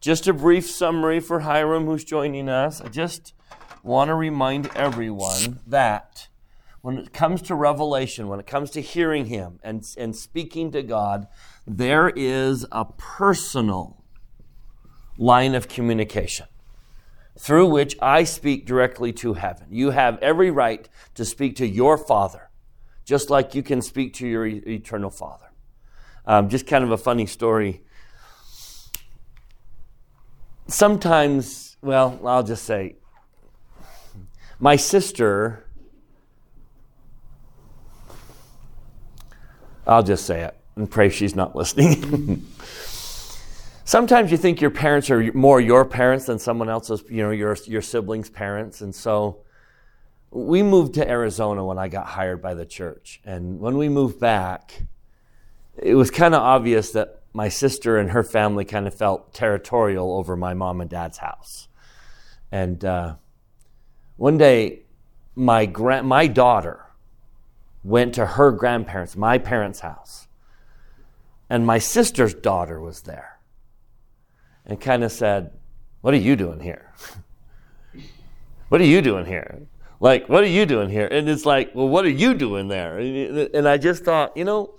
Just a brief summary for Hiram who's joining us. I just want to remind everyone that when it comes to revelation, when it comes to hearing Him and, and speaking to God, there is a personal line of communication through which I speak directly to heaven. You have every right to speak to your Father, just like you can speak to your eternal Father. Um, just kind of a funny story. Sometimes, well, I'll just say, my sister, I'll just say it and pray she's not listening. Sometimes you think your parents are more your parents than someone else's, you know, your, your siblings' parents. And so we moved to Arizona when I got hired by the church. And when we moved back, it was kind of obvious that my sister and her family kind of felt territorial over my mom and dad's house. And uh, one day, my, gra- my daughter went to her grandparents, my parents' house, and my sister's daughter was there and kind of said, What are you doing here? what are you doing here? Like, what are you doing here? And it's like, Well, what are you doing there? And I just thought, you know,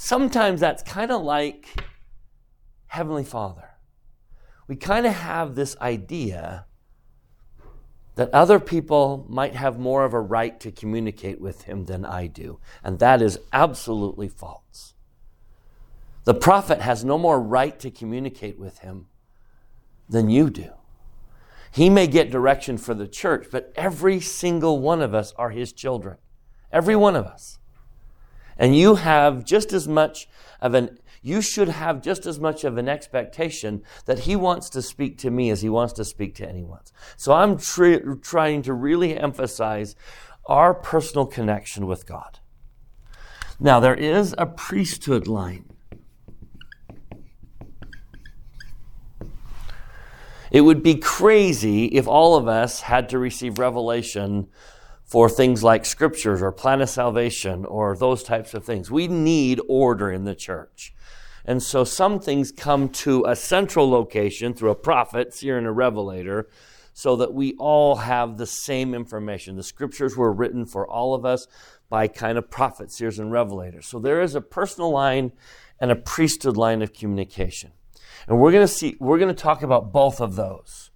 sometimes that's kind of like Heavenly Father. We kind of have this idea that other people might have more of a right to communicate with Him than I do. And that is absolutely false. The prophet has no more right to communicate with him than you do. He may get direction for the church, but every single one of us are his children. Every one of us. And you have just as much of an you should have just as much of an expectation that he wants to speak to me as he wants to speak to anyone. So I'm tr- trying to really emphasize our personal connection with God. Now, there is a priesthood line It would be crazy if all of us had to receive revelation for things like scriptures or plan of salvation or those types of things. We need order in the church. And so some things come to a central location through a prophet, seer, and a revelator, so that we all have the same information. The scriptures were written for all of us by kind of prophets, seers, and revelators. So there is a personal line and a priesthood line of communication. And we're going to see, we're going to talk about both of those.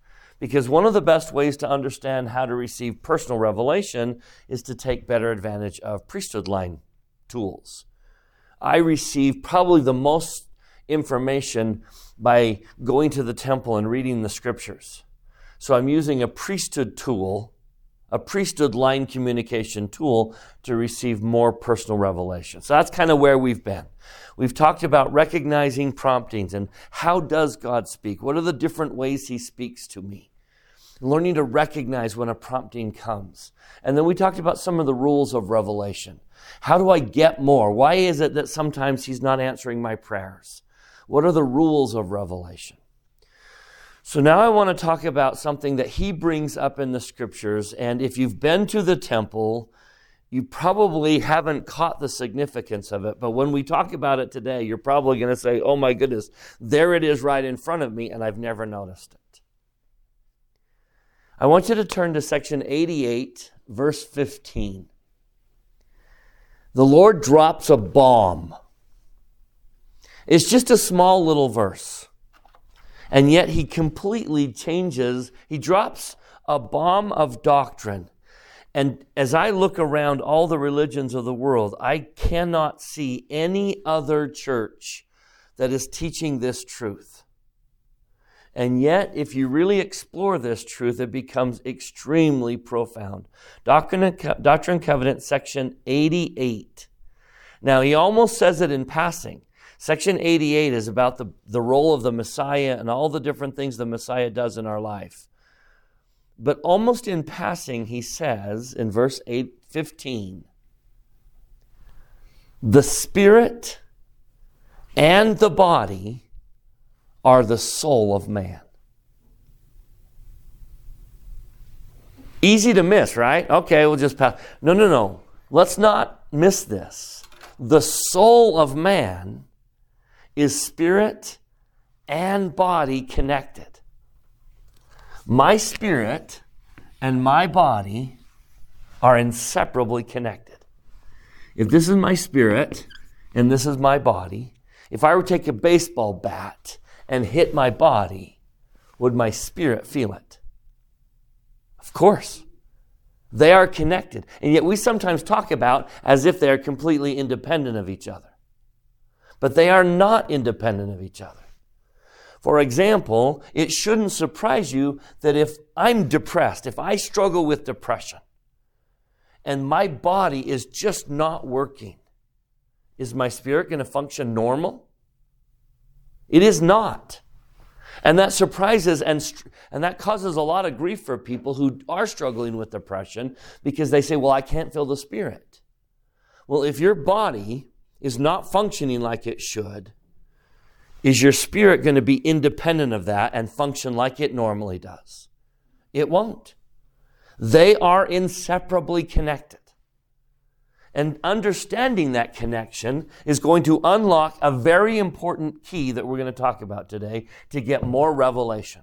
Because one of the best ways to understand how to receive personal revelation is to take better advantage of priesthood line tools. I receive probably the most information by going to the temple and reading the scriptures. So I'm using a priesthood tool a priesthood line communication tool to receive more personal revelation. So that's kind of where we've been. We've talked about recognizing promptings and how does God speak? What are the different ways he speaks to me? Learning to recognize when a prompting comes. And then we talked about some of the rules of revelation. How do I get more? Why is it that sometimes he's not answering my prayers? What are the rules of revelation? So now I want to talk about something that he brings up in the scriptures. And if you've been to the temple, you probably haven't caught the significance of it. But when we talk about it today, you're probably going to say, oh my goodness, there it is right in front of me, and I've never noticed it. I want you to turn to section 88, verse 15. The Lord drops a bomb. It's just a small little verse. And yet he completely changes, he drops a bomb of doctrine. And as I look around all the religions of the world, I cannot see any other church that is teaching this truth. And yet, if you really explore this truth, it becomes extremely profound. Doctrine and, Doctrine and Covenant, section 88. Now, he almost says it in passing. Section 88 is about the, the role of the Messiah and all the different things the Messiah does in our life. But almost in passing, he says in verse 8, 15, the spirit and the body are the soul of man. Easy to miss, right? Okay, we'll just pass. No, no, no. Let's not miss this. The soul of man is spirit and body connected. My spirit and my body are inseparably connected. If this is my spirit and this is my body, if I were to take a baseball bat and hit my body, would my spirit feel it? Of course. They are connected. And yet we sometimes talk about as if they are completely independent of each other. But they are not independent of each other. For example, it shouldn't surprise you that if I'm depressed, if I struggle with depression, and my body is just not working, is my spirit going to function normal? It is not. And that surprises and, and that causes a lot of grief for people who are struggling with depression because they say, well, I can't feel the spirit. Well, if your body is not functioning like it should, is your spirit going to be independent of that and function like it normally does? It won't. They are inseparably connected. And understanding that connection is going to unlock a very important key that we're going to talk about today to get more revelation.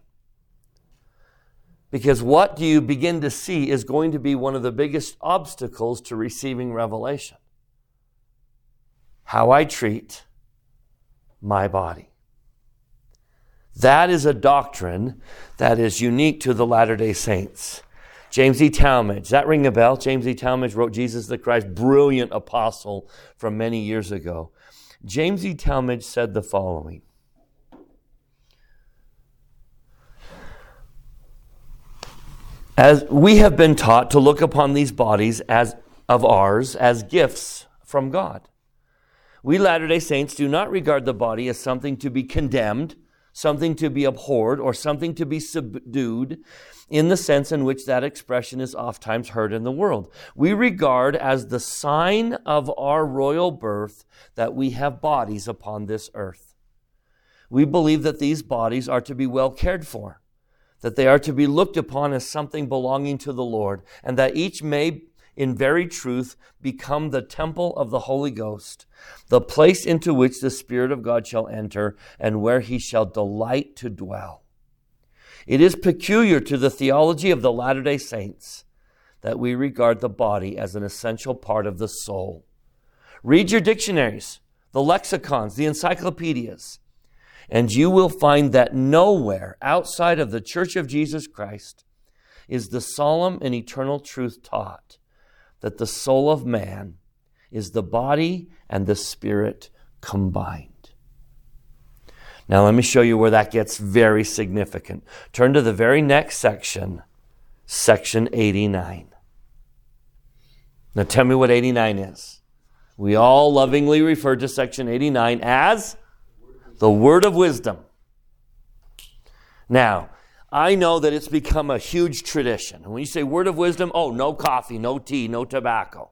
Because what do you begin to see is going to be one of the biggest obstacles to receiving revelation. How I treat my body. That is a doctrine that is unique to the Latter day Saints. James E. Talmage. That ring a bell? James E. Talmage wrote Jesus the Christ, brilliant apostle from many years ago. James E. Talmage said the following. As we have been taught to look upon these bodies as of ours as gifts from God. We Latter day Saints do not regard the body as something to be condemned, something to be abhorred, or something to be subdued in the sense in which that expression is oftentimes heard in the world. We regard as the sign of our royal birth that we have bodies upon this earth. We believe that these bodies are to be well cared for, that they are to be looked upon as something belonging to the Lord, and that each may in very truth become the temple of the Holy Ghost, the place into which the Spirit of God shall enter, and where he shall delight to dwell. It is peculiar to the theology of the Latter day Saints that we regard the body as an essential part of the soul. Read your dictionaries, the lexicons, the encyclopedias, and you will find that nowhere outside of the Church of Jesus Christ is the solemn and eternal truth taught that the soul of man is the body and the spirit combined. Now, let me show you where that gets very significant. Turn to the very next section, section 89. Now, tell me what 89 is. We all lovingly refer to section 89 as the word of wisdom. Now, I know that it's become a huge tradition. When you say word of wisdom, oh, no coffee, no tea, no tobacco.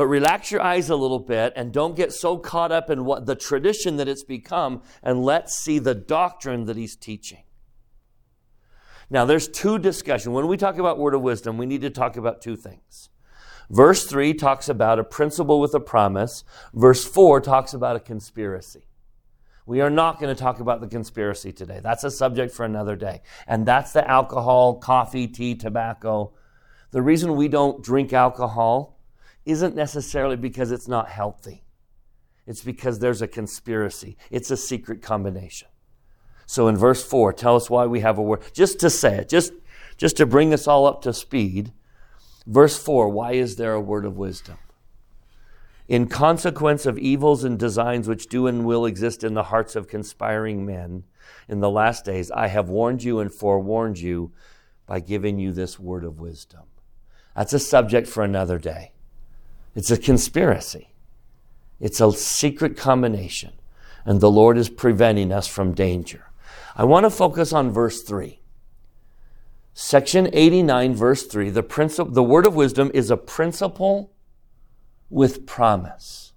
But relax your eyes a little bit and don't get so caught up in what the tradition that it's become and let's see the doctrine that he's teaching. Now, there's two discussion. When we talk about word of wisdom, we need to talk about two things. Verse 3 talks about a principle with a promise. Verse 4 talks about a conspiracy. We are not going to talk about the conspiracy today. That's a subject for another day. And that's the alcohol, coffee, tea, tobacco. The reason we don't drink alcohol isn't necessarily because it's not healthy. It's because there's a conspiracy. It's a secret combination. So in verse 4, tell us why we have a word. Just to say it, just, just to bring us all up to speed. Verse 4, why is there a word of wisdom? In consequence of evils and designs which do and will exist in the hearts of conspiring men in the last days, I have warned you and forewarned you by giving you this word of wisdom. That's a subject for another day. It's a conspiracy. It's a secret combination. And the Lord is preventing us from danger. I want to focus on verse 3. Section 89, verse 3. The, principle, the word of wisdom is a principle with promise,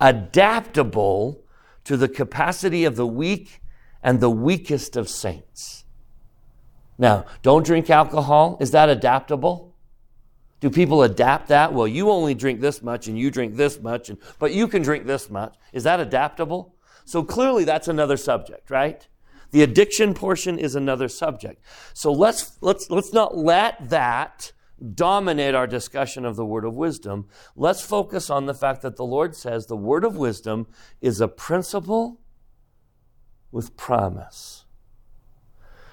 adaptable to the capacity of the weak and the weakest of saints. Now, don't drink alcohol. Is that adaptable? Do people adapt that? Well, you only drink this much and you drink this much, and, but you can drink this much. Is that adaptable? So clearly that's another subject, right? The addiction portion is another subject. So let's, let's, let's not let that dominate our discussion of the word of wisdom. Let's focus on the fact that the Lord says the word of wisdom is a principle with promise.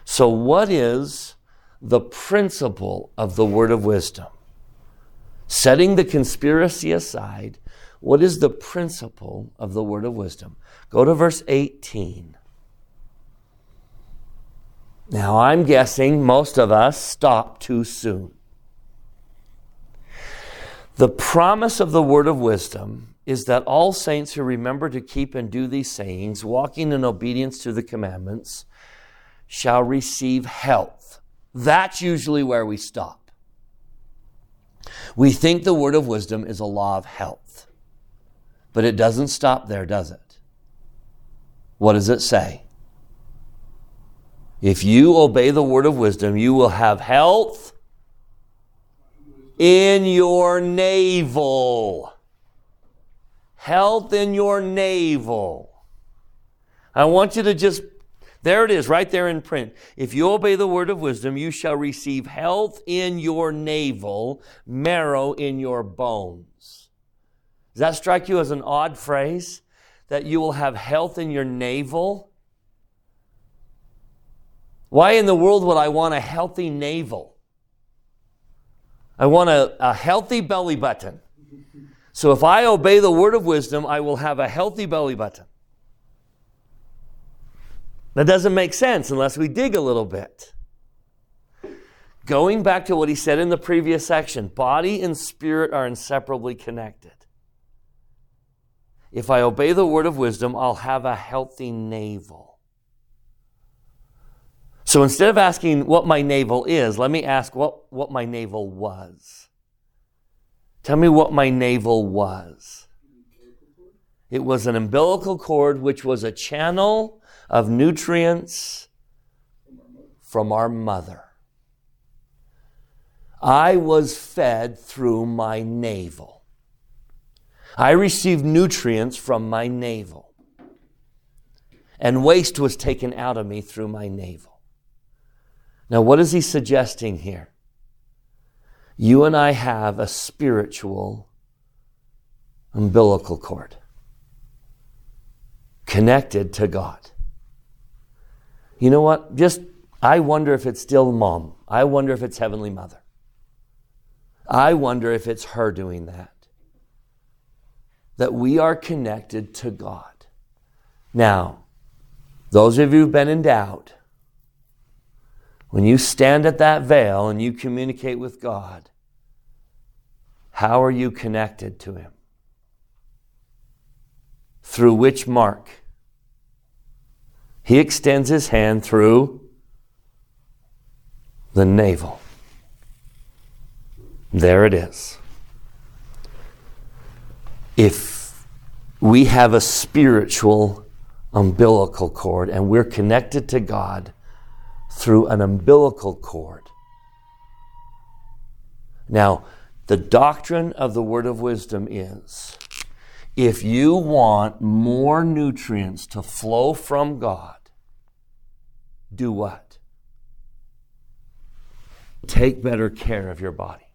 So, what is the principle of the word of wisdom? Setting the conspiracy aside, what is the principle of the word of wisdom? Go to verse 18. Now, I'm guessing most of us stop too soon. The promise of the word of wisdom is that all saints who remember to keep and do these sayings, walking in obedience to the commandments, shall receive health. That's usually where we stop. We think the word of wisdom is a law of health, but it doesn't stop there, does it? What does it say? If you obey the word of wisdom, you will have health in your navel. Health in your navel. I want you to just, there it is, right there in print. If you obey the word of wisdom, you shall receive health in your navel, marrow in your bones. Does that strike you as an odd phrase? That you will have health in your navel? Why in the world would I want a healthy navel? I want a, a healthy belly button. So if I obey the word of wisdom, I will have a healthy belly button. That doesn't make sense unless we dig a little bit. Going back to what he said in the previous section body and spirit are inseparably connected. If I obey the word of wisdom, I'll have a healthy navel. So instead of asking what my navel is, let me ask what, what my navel was. Tell me what my navel was. It was an umbilical cord, which was a channel of nutrients from our mother. I was fed through my navel. I received nutrients from my navel. And waste was taken out of me through my navel. Now, what is he suggesting here? You and I have a spiritual umbilical cord connected to God. You know what? Just, I wonder if it's still mom. I wonder if it's Heavenly Mother. I wonder if it's her doing that. That we are connected to God. Now, those of you who've been endowed, when you stand at that veil and you communicate with God, how are you connected to Him? Through which mark? He extends His hand through the navel. There it is. If we have a spiritual umbilical cord and we're connected to God, through an umbilical cord. Now, the doctrine of the word of wisdom is if you want more nutrients to flow from God, do what? Take better care of your body.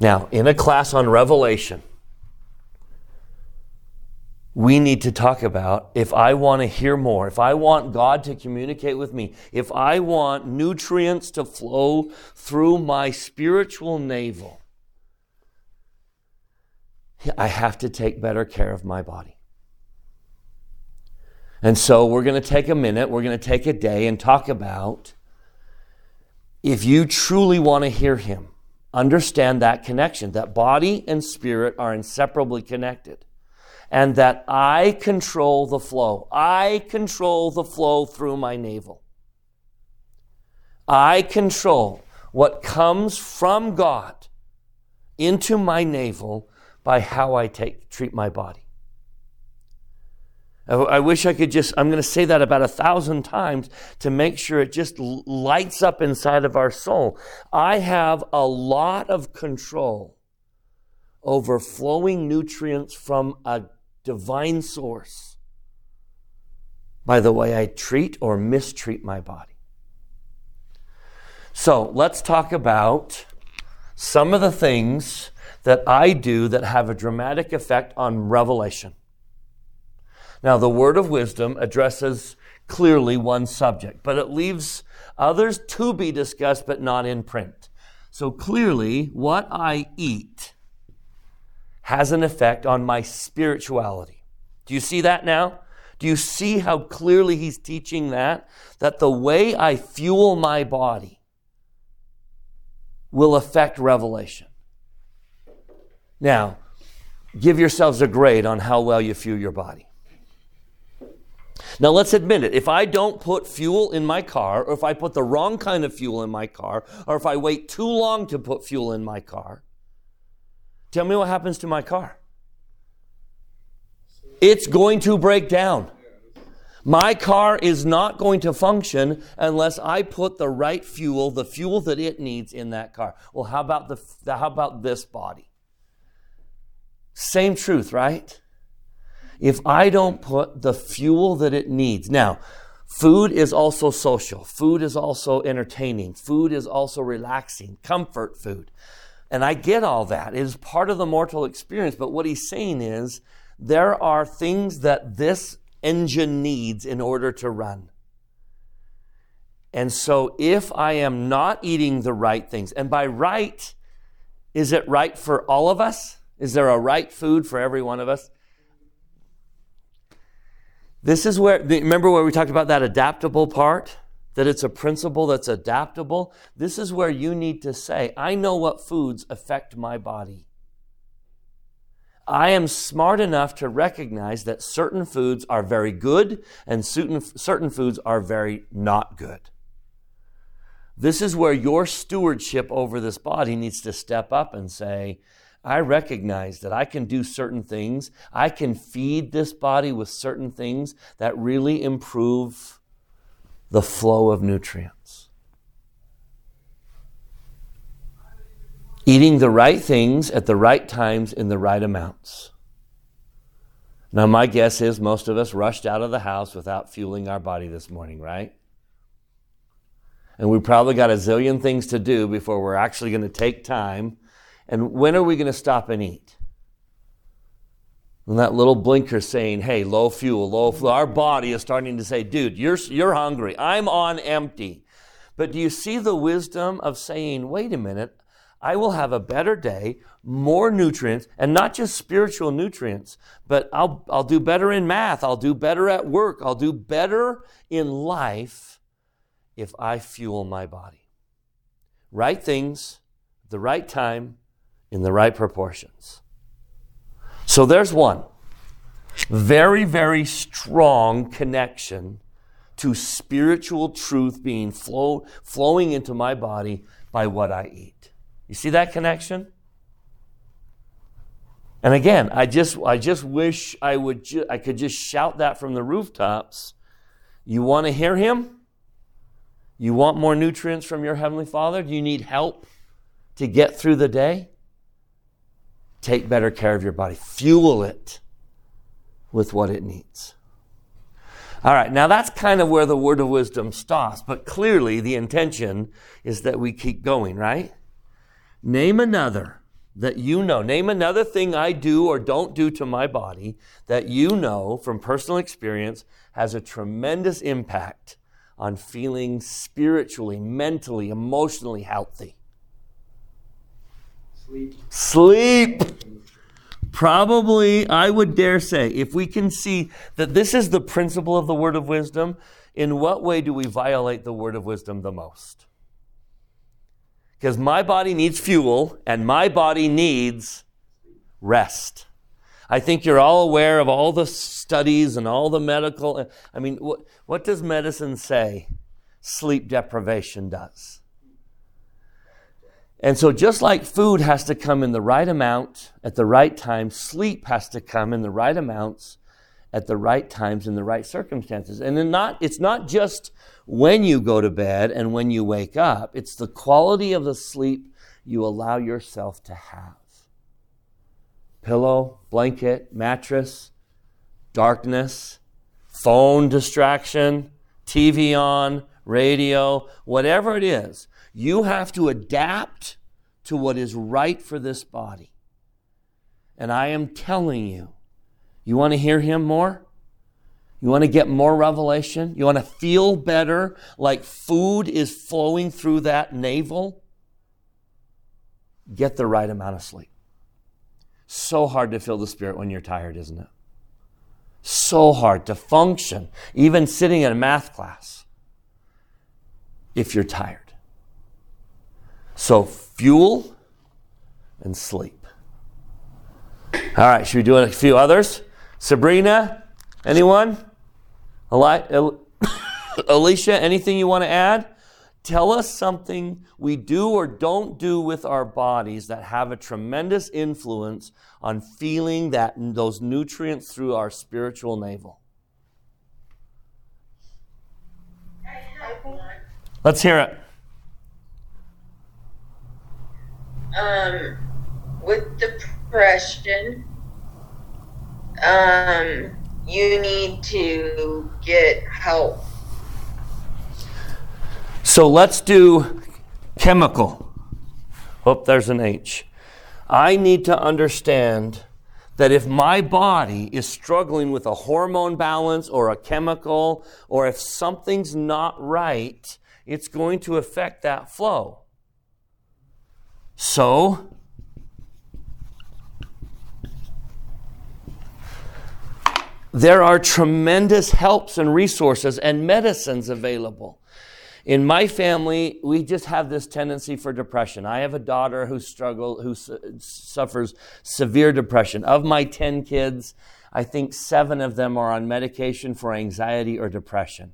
Now, in a class on Revelation, we need to talk about if I want to hear more, if I want God to communicate with me, if I want nutrients to flow through my spiritual navel, I have to take better care of my body. And so we're going to take a minute, we're going to take a day and talk about if you truly want to hear Him, understand that connection, that body and spirit are inseparably connected and that I control the flow. I control the flow through my navel. I control what comes from God into my navel by how I take, treat my body. I wish I could just, I'm going to say that about a thousand times to make sure it just lights up inside of our soul. I have a lot of control over flowing nutrients from a divine source by the way I treat or mistreat my body. So let's talk about some of the things that I do that have a dramatic effect on revelation. Now, the word of wisdom addresses clearly one subject, but it leaves others to be discussed, but not in print. So clearly, what I eat has an effect on my spirituality. Do you see that now? Do you see how clearly he's teaching that? That the way I fuel my body will affect revelation. Now, give yourselves a grade on how well you fuel your body. Now, let's admit it. If I don't put fuel in my car, or if I put the wrong kind of fuel in my car, or if I wait too long to put fuel in my car, tell me what happens to my car. It's going to break down. My car is not going to function unless I put the right fuel, the fuel that it needs in that car. Well, how about the how about this body? Same truth, right? If I don't put the fuel that it needs. Now, food is also social. Food is also entertaining. Food is also relaxing, comfort food. And I get all that. It is part of the mortal experience, but what he's saying is there are things that this engine needs in order to run. And so if I am not eating the right things, and by right, is it right for all of us? Is there a right food for every one of us? This is where, remember where we talked about that adaptable part? That it's a principle that's adaptable? This is where you need to say, I know what foods affect my body. I am smart enough to recognize that certain foods are very good and certain, certain foods are very not good. This is where your stewardship over this body needs to step up and say, I recognize that I can do certain things. I can feed this body with certain things that really improve the flow of nutrients. eating the right things at the right times in the right amounts. Now, my guess is most of us rushed out of the house without fueling our body this morning, right? And we probably got a zillion things to do before we're actually going to take time. And when are we going to stop and eat? And that little blinker saying, hey, low fuel, low fuel. Our body is starting to say, dude, you're, you're hungry. I'm on empty. But do you see the wisdom of saying, wait a minute, I will have a better day, more nutrients, and not just spiritual nutrients, but I'll, I'll do better in math, I'll do better at work, I'll do better in life if I fuel my body. Right things, the right time, in the right proportions. So there's one very, very strong connection to spiritual truth being flow, flowing into my body by what I eat. You see that connection? And again, I just I just wish I would ju- I could just shout that from the rooftops. You want to hear him? You want more nutrients from your heavenly Father? Do you need help to get through the day? Take better care of your body. Fuel it with what it needs. All right, now that's kind of where the word of wisdom stops, but clearly the intention is that we keep going, right? Name another that you know. Name another thing I do or don't do to my body that you know from personal experience has a tremendous impact on feeling spiritually, mentally, emotionally healthy. Sleep. Probably, I would dare say, if we can see that this is the principle of the word of wisdom, in what way do we violate the word of wisdom the most? Because my body needs fuel and my body needs rest. I think you're all aware of all the studies and all the medical. I mean, what, what does medicine say sleep deprivation does? And so, just like food has to come in the right amount at the right time, sleep has to come in the right amounts at the right times in the right circumstances. And then not, it's not just when you go to bed and when you wake up, it's the quality of the sleep you allow yourself to have. Pillow, blanket, mattress, darkness, phone distraction, TV on, radio, whatever it is. You have to adapt to what is right for this body. And I am telling you, you want to hear him more? You want to get more revelation? You want to feel better like food is flowing through that navel? Get the right amount of sleep. So hard to feel the Spirit when you're tired, isn't it? So hard to function, even sitting in a math class, if you're tired. So, fuel and sleep. All right, should we do a few others? Sabrina, anyone? Alicia, anything you want to add? Tell us something we do or don't do with our bodies that have a tremendous influence on feeling that those nutrients through our spiritual navel. Let's hear it. Um, with depression, um, you need to get help so let's do chemical. Hope there's an H. I need to understand that if my body is struggling with a hormone balance or a chemical, or if something's not right, it's going to affect that flow. So, there are tremendous helps and resources and medicines available. In my family, we just have this tendency for depression. I have a daughter who struggles, who su- suffers severe depression. Of my 10 kids, I think seven of them are on medication for anxiety or depression.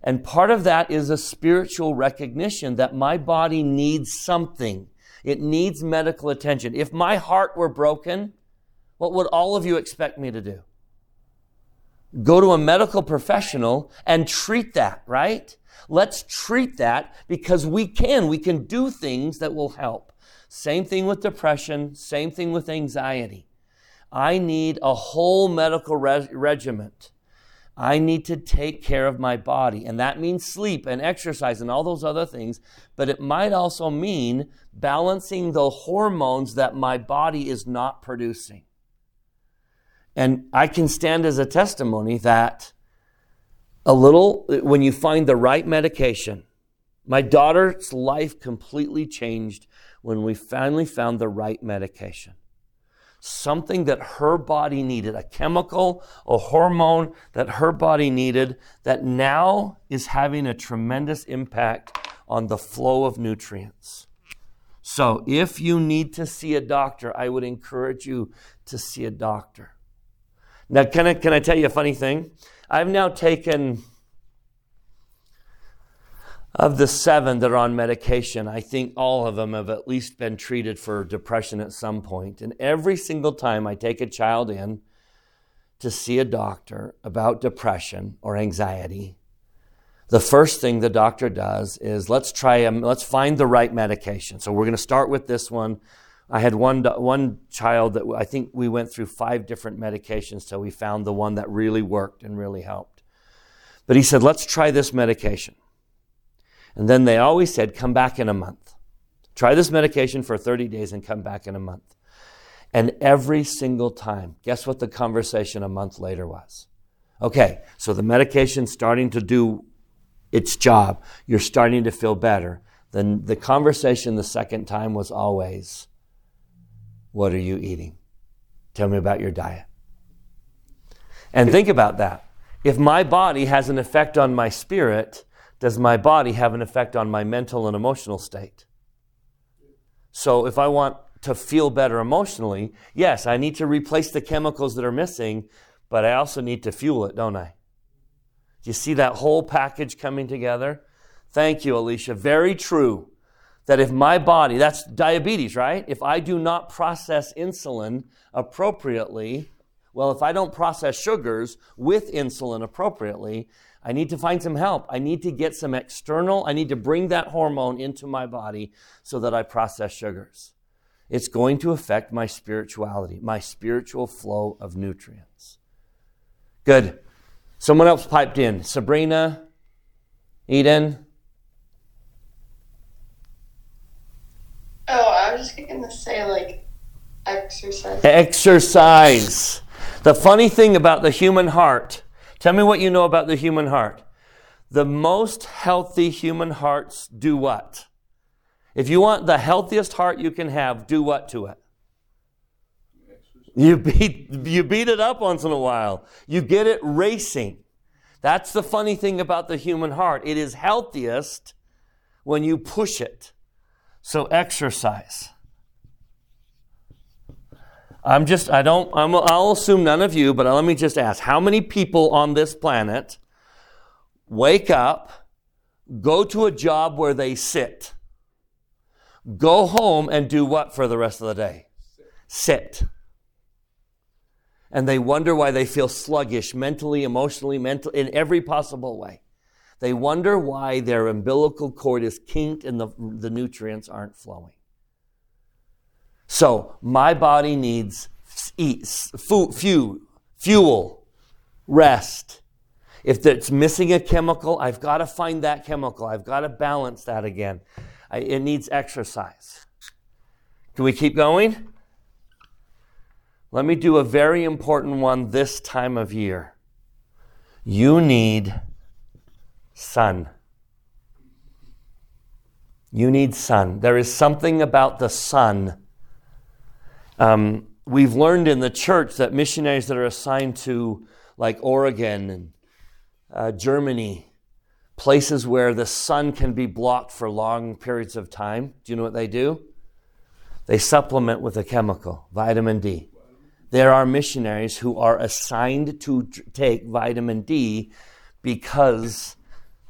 And part of that is a spiritual recognition that my body needs something. It needs medical attention. If my heart were broken, what would all of you expect me to do? Go to a medical professional and treat that, right? Let's treat that because we can. We can do things that will help. Same thing with depression, same thing with anxiety. I need a whole medical re- regiment. I need to take care of my body. And that means sleep and exercise and all those other things. But it might also mean balancing the hormones that my body is not producing. And I can stand as a testimony that a little when you find the right medication. My daughter's life completely changed when we finally found the right medication. Something that her body needed, a chemical, a hormone that her body needed, that now is having a tremendous impact on the flow of nutrients. So, if you need to see a doctor, I would encourage you to see a doctor. Now, can I, can I tell you a funny thing? I've now taken, of the seven that are on medication, I think all of them have at least been treated for depression at some point. And every single time I take a child in to see a doctor about depression or anxiety, the first thing the doctor does is let's try, let's find the right medication. So we're going to start with this one. I had one, one child that I think we went through five different medications till we found the one that really worked and really helped. But he said, let's try this medication. And then they always said, come back in a month. Try this medication for 30 days and come back in a month. And every single time, guess what the conversation a month later was? Okay, so the medication's starting to do its job. You're starting to feel better. Then the conversation the second time was always, what are you eating? Tell me about your diet. And think about that. If my body has an effect on my spirit, does my body have an effect on my mental and emotional state? So if I want to feel better emotionally, yes, I need to replace the chemicals that are missing, but I also need to fuel it, don't I? Do you see that whole package coming together? Thank you, Alicia. Very true that if my body, that's diabetes, right? If I do not process insulin appropriately, well, if I don't process sugars with insulin appropriately, I need to find some help. I need to get some external, I need to bring that hormone into my body so that I process sugars. It's going to affect my spirituality, my spiritual flow of nutrients. Good. Someone else piped in. Sabrina, Eden. Oh, I was just going to say, like, exercise. Exercise. The funny thing about the human heart, tell me what you know about the human heart. The most healthy human hearts do what? If you want the healthiest heart you can have, do what to it? You beat, you beat it up once in a while. You get it racing. That's the funny thing about the human heart. It is healthiest when you push it. So exercise. I'm just, I don't, I'm, I'll assume none of you, but let me just ask how many people on this planet wake up, go to a job where they sit, go home and do what for the rest of the day? Sit and they wonder why they feel sluggish mentally, emotionally, mental, in every possible way. They wonder why their umbilical cord is kinked and the, the nutrients aren't flowing. So, my body needs eat, fuel, fuel, rest. If it's missing a chemical, I've got to find that chemical. I've got to balance that again. I, it needs exercise. Can we keep going? Let me do a very important one this time of year. You need sun. You need sun. There is something about the sun. Um, we've learned in the church that missionaries that are assigned to, like Oregon and uh, Germany, places where the sun can be blocked for long periods of time, do you know what they do? They supplement with a chemical, vitamin D. There are missionaries who are assigned to take vitamin D because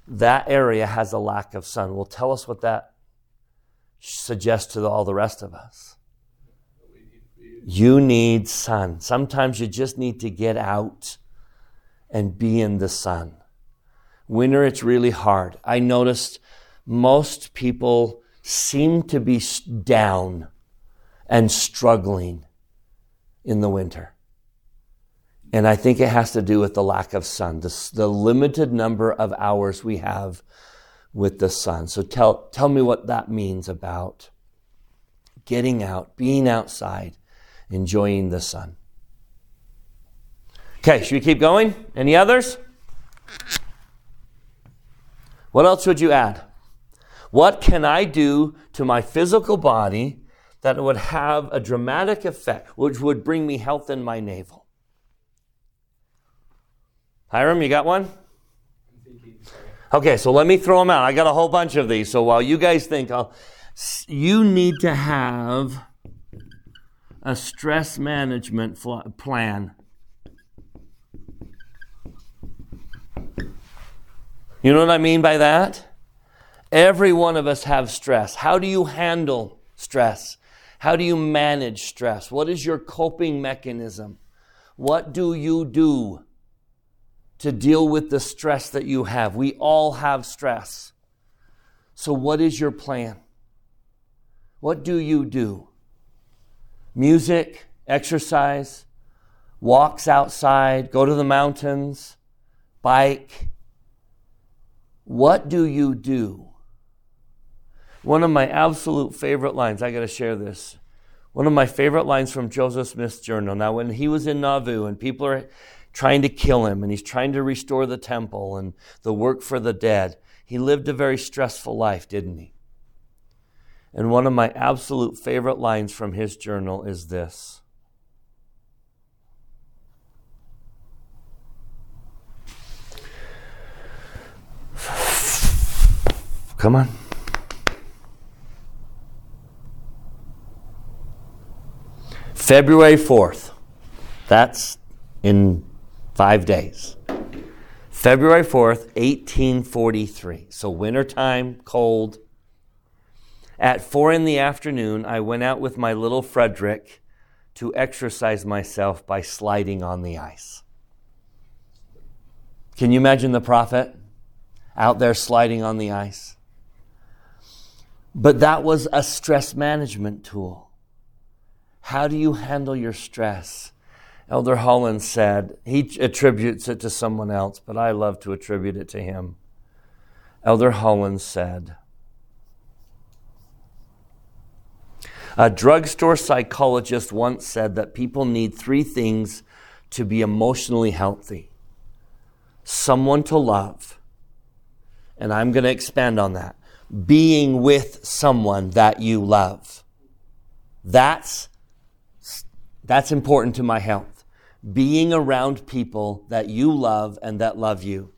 that area has a lack of sun. Well, tell us what that suggests to all the rest of us. You need sun. Sometimes you just need to get out and be in the sun. Winter, it's really hard. I noticed most people seem to be down and struggling in the winter. And I think it has to do with the lack of sun, the, the limited number of hours we have with the sun. So tell, tell me what that means about getting out, being outside, enjoying the sun. Okay, should we keep going? Any others? What else would you add? What can I do to my physical body that would have a dramatic effect, which would bring me health in my navel. Hiram, you got one? Okay, so let me throw them out. I got a whole bunch of these. So while you guys think, I'll, you need to have a stress management plan. You know what I mean by that? Every one of us have stress. How do you handle stress? How do you manage stress? What is your coping mechanism? What do you do to deal with the stress that you have? We all have stress. So, what is your plan? What do you do? Music, exercise, walks outside, go to the mountains, bike. What do you do? One of my absolute favorite lines, I got to share this. One of my favorite lines from Joseph Smith's journal. Now, when he was in Nauvoo and people are trying to kill him and he's trying to restore the temple and the work for the dead, he lived a very stressful life, didn't he? And one of my absolute favorite lines from his journal is this Come on. February 4th. That's in five days. February 4th, 1843. So, wintertime, cold. At four in the afternoon, I went out with my little Frederick to exercise myself by sliding on the ice. Can you imagine the prophet out there sliding on the ice? But that was a stress management tool. How do you handle your stress? Elder Holland said, he attributes it to someone else, but I love to attribute it to him. Elder Holland said, A drugstore psychologist once said that people need three things to be emotionally healthy someone to love, and I'm going to expand on that being with someone that you love. That's, that's important to my health. Being around people that you love and that love you.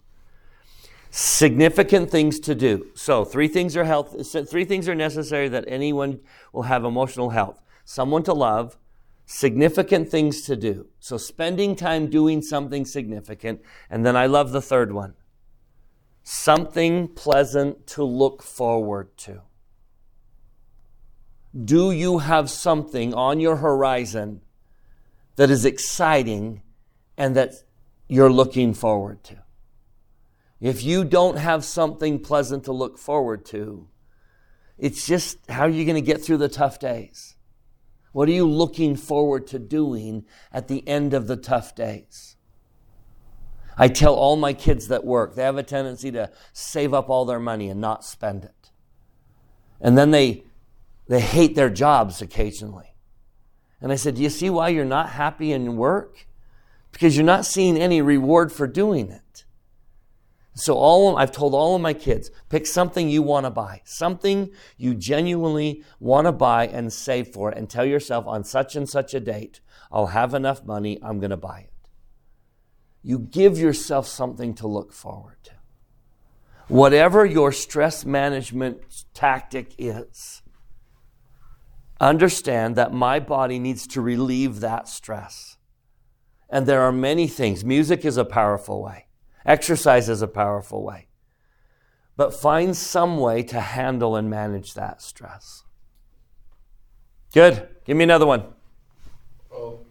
Significant things to do. So, three things are health, three things are necessary that anyone will have emotional health. Someone to love, significant things to do. So, spending time doing something significant. And then I love the third one something pleasant to look forward to. Do you have something on your horizon that is exciting and that you're looking forward to? If you don't have something pleasant to look forward to, it's just how are you going to get through the tough days? What are you looking forward to doing at the end of the tough days? I tell all my kids that work, they have a tendency to save up all their money and not spend it. And then they, they hate their jobs occasionally. And I said, Do you see why you're not happy in work? Because you're not seeing any reward for doing it. So all I've told all of my kids, pick something you want to buy, something you genuinely want to buy and save for it, and tell yourself on such and such a date, I'll have enough money, I'm going to buy it you give yourself something to look forward to. Whatever your stress management tactic is, understand that my body needs to relieve that stress. And there are many things. Music is a powerful way, exercise is a powerful way. But find some way to handle and manage that stress. Good. Give me another one. Well,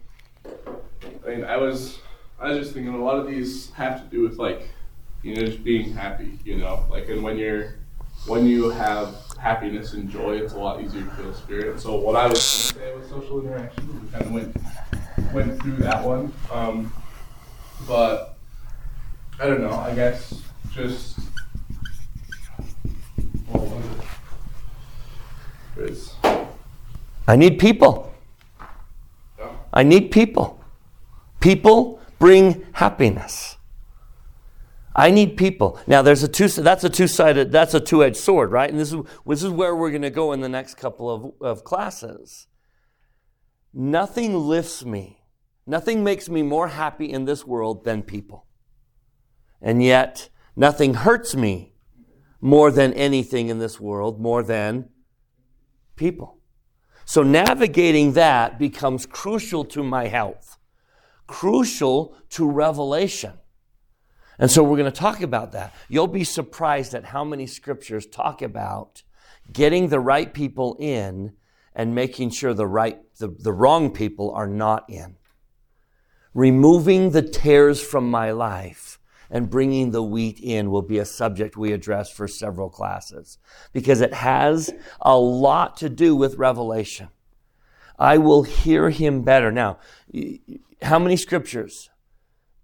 I mean, I was I was just thinking a lot of these have to do with like, you know, just being happy, you know, like, and when you're, when you have happiness and joy, it's a lot easier to feel spirit. So what I was going to say was social interaction. We kind of went went through that one, um, but I don't know. I guess just. Well, I need people. Yeah. I need people. People bring happiness. I need people. Now there's a two that's a two-sided that's a two-edged sword, right? And this is this is where we're going to go in the next couple of, of classes. Nothing lifts me. Nothing makes me more happy in this world than people. And yet nothing hurts me more than anything in this world, more than people. So navigating that becomes crucial to my health crucial to revelation. And so we're going to talk about that. You'll be surprised at how many scriptures talk about getting the right people in and making sure the right the, the wrong people are not in. Removing the tares from my life and bringing the wheat in will be a subject we address for several classes because it has a lot to do with revelation. I will hear him better. Now, how many scriptures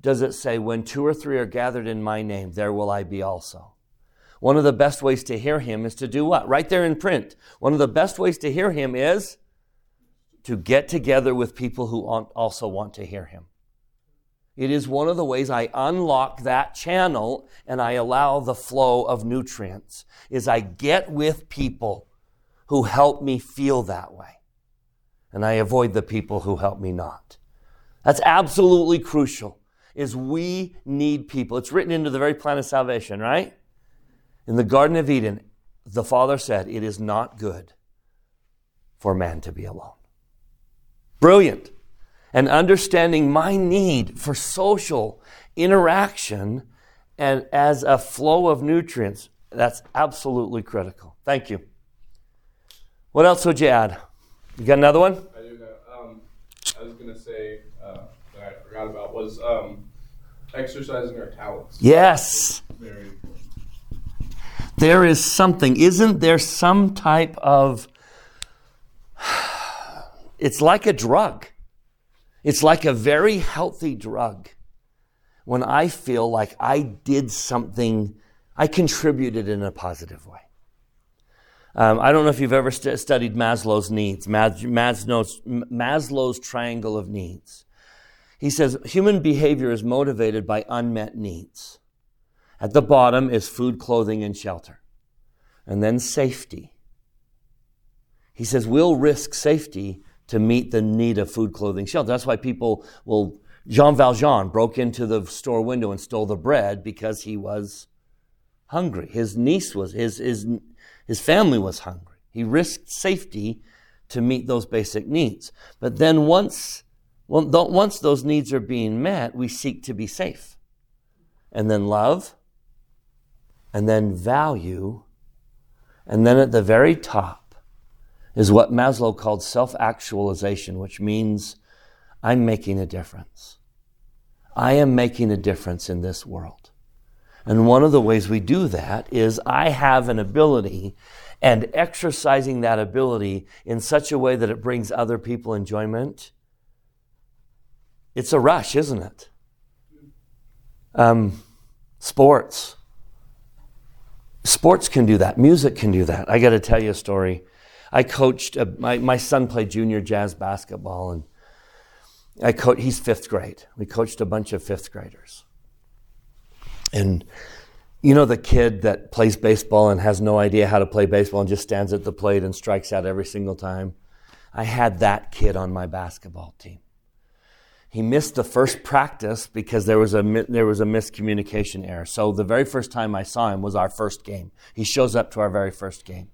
does it say, when two or three are gathered in my name, there will I be also? One of the best ways to hear him is to do what? Right there in print. One of the best ways to hear him is to get together with people who also want to hear him. It is one of the ways I unlock that channel and I allow the flow of nutrients is I get with people who help me feel that way. And I avoid the people who help me not. That's absolutely crucial. Is we need people. It's written into the very plan of salvation, right? In the Garden of Eden, the Father said, It is not good for man to be alone. Brilliant. And understanding my need for social interaction and as a flow of nutrients, that's absolutely critical. Thank you. What else would you add? You got another one? I do. Um, I was going to say, uh, that I forgot about was um, exercising our talents. Yes. There is something, isn't there some type of. It's like a drug. It's like a very healthy drug when I feel like I did something, I contributed in a positive way. Um, I don't know if you've ever st- studied Maslow's needs, Maslow's, Maslow's triangle of needs. He says human behavior is motivated by unmet needs. At the bottom is food, clothing, and shelter. And then safety. He says we'll risk safety to meet the need of food, clothing, shelter. That's why people will. Jean Valjean broke into the store window and stole the bread because he was hungry. His niece was, his, his, his family was hungry. He risked safety to meet those basic needs. But then once, once those needs are being met, we seek to be safe. And then love, and then value, and then at the very top, is what Maslow called self actualization, which means I'm making a difference. I am making a difference in this world. And one of the ways we do that is I have an ability and exercising that ability in such a way that it brings other people enjoyment. It's a rush, isn't it? Um, sports. Sports can do that. Music can do that. I got to tell you a story. I coached, a, my, my son played junior jazz basketball, and I coach, he's fifth grade. We coached a bunch of fifth graders. And you know the kid that plays baseball and has no idea how to play baseball and just stands at the plate and strikes out every single time? I had that kid on my basketball team. He missed the first practice because there was a there was a miscommunication error. So the very first time I saw him was our first game. He shows up to our very first game.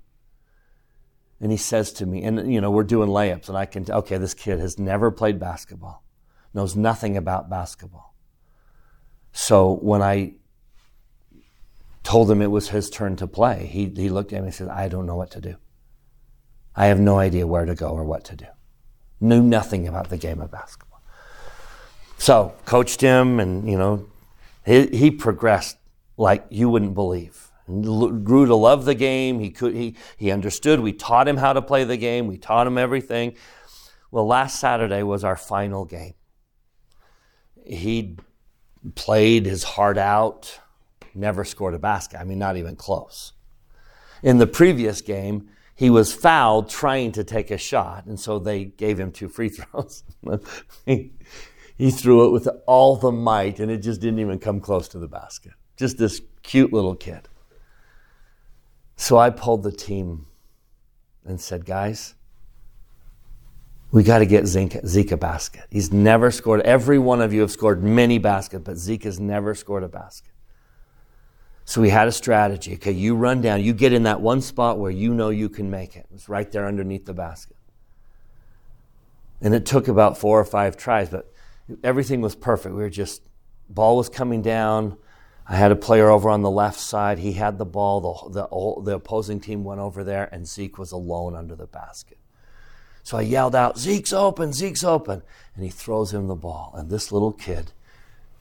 And he says to me, and you know, we're doing layups, and I can, okay, this kid has never played basketball, knows nothing about basketball. So when I told him it was his turn to play, he, he looked at me and said, I don't know what to do. I have no idea where to go or what to do. Knew nothing about the game of basketball. So coached him, and you know, he, he progressed like you wouldn't believe grew to love the game. He could he he understood. We taught him how to play the game. We taught him everything. Well, last Saturday was our final game. He played his heart out, never scored a basket. I mean, not even close. In the previous game, he was fouled trying to take a shot, and so they gave him two free throws. he, he threw it with all the might, and it just didn't even come close to the basket. Just this cute little kid. So I pulled the team and said, guys, we got to get Zeke, a basket. He's never scored. Every one of you have scored many baskets, but Zeke has never scored a basket. So we had a strategy. Okay, you run down, you get in that one spot where you know you can make it. It's right there underneath the basket. And it took about four or five tries, but everything was perfect. We were just, ball was coming down. I had a player over on the left side. He had the ball. The, the, the opposing team went over there, and Zeke was alone under the basket. So I yelled out, Zeke's open, Zeke's open. And he throws him the ball. And this little kid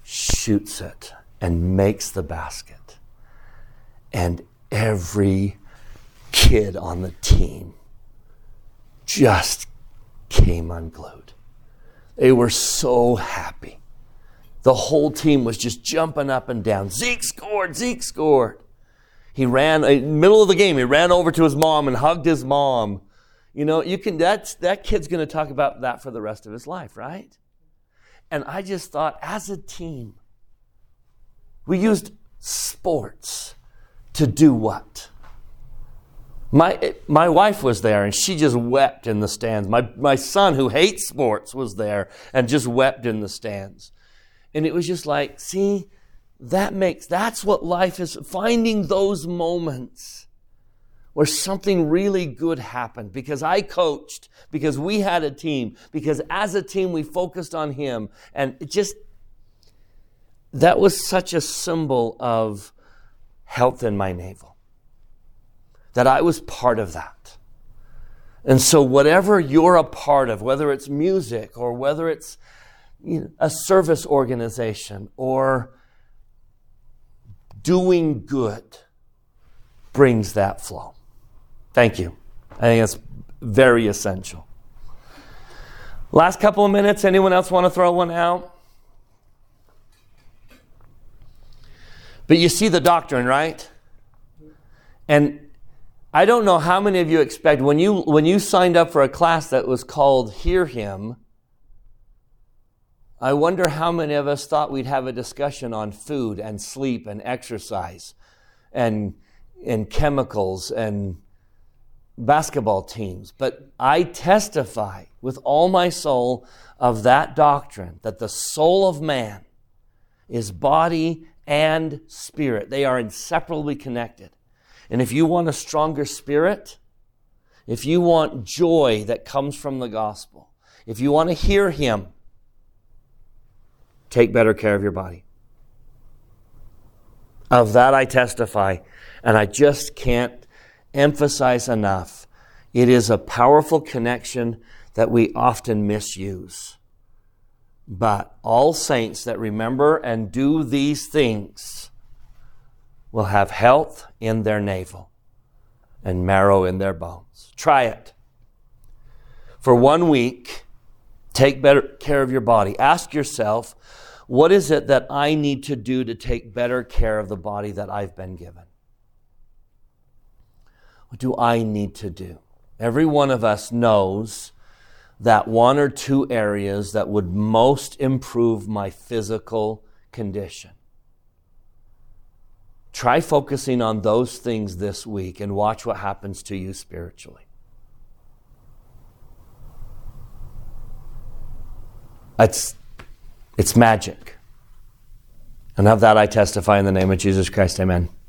shoots it and makes the basket. And every kid on the team just came unglued. They were so happy the whole team was just jumping up and down. Zeke scored, Zeke scored. He ran, in uh, middle of the game, he ran over to his mom and hugged his mom. You know, you can, that's, that kid's to talk about that for the rest of his life, right? And I just thought, as a team, we used sports to do what? My, my wife was there and she just wept in the stands. My, my son, who hates sports, was there and just wept in the stands. And it was just like, see, that makes, that's what life is, finding those moments where something really good happened because I coached, because we had a team, because as a team we focused on him. And it just, that was such a symbol of health in my navel that I was part of that. And so, whatever you're a part of, whether it's music or whether it's you know, a service organization or doing good brings that flow. Thank you. I think that's very essential. Last couple of minutes, anyone else want to throw one out? But you see the doctrine, right? And I don't know how many of you expect when you when you signed up for a class that was called Hear Him. I wonder how many of us thought we'd have a discussion on food and sleep and exercise and and chemicals and basketball teams. But I testify with all my soul of that doctrine that the soul of man is body and spirit. They are inseparably connected. And if you want a stronger spirit, if you want joy that comes from the gospel, if you want to hear Him, take better care of your body. Of that I testify, and I just can't emphasize enough. It is a powerful connection that we often misuse. But all saints that remember and do these things will have health in their navel and marrow in their bones. Try it. For one week, take better care of your body. Ask yourself, what is it that I need to do to take better care of the body that I've been given? What do I need to do? Every one of us knows that one or two areas that would most improve my physical condition. Try focusing on those things this week and watch what happens to you spiritually. It's, it's magic. And of that I testify in the name of Jesus Christ. Amen.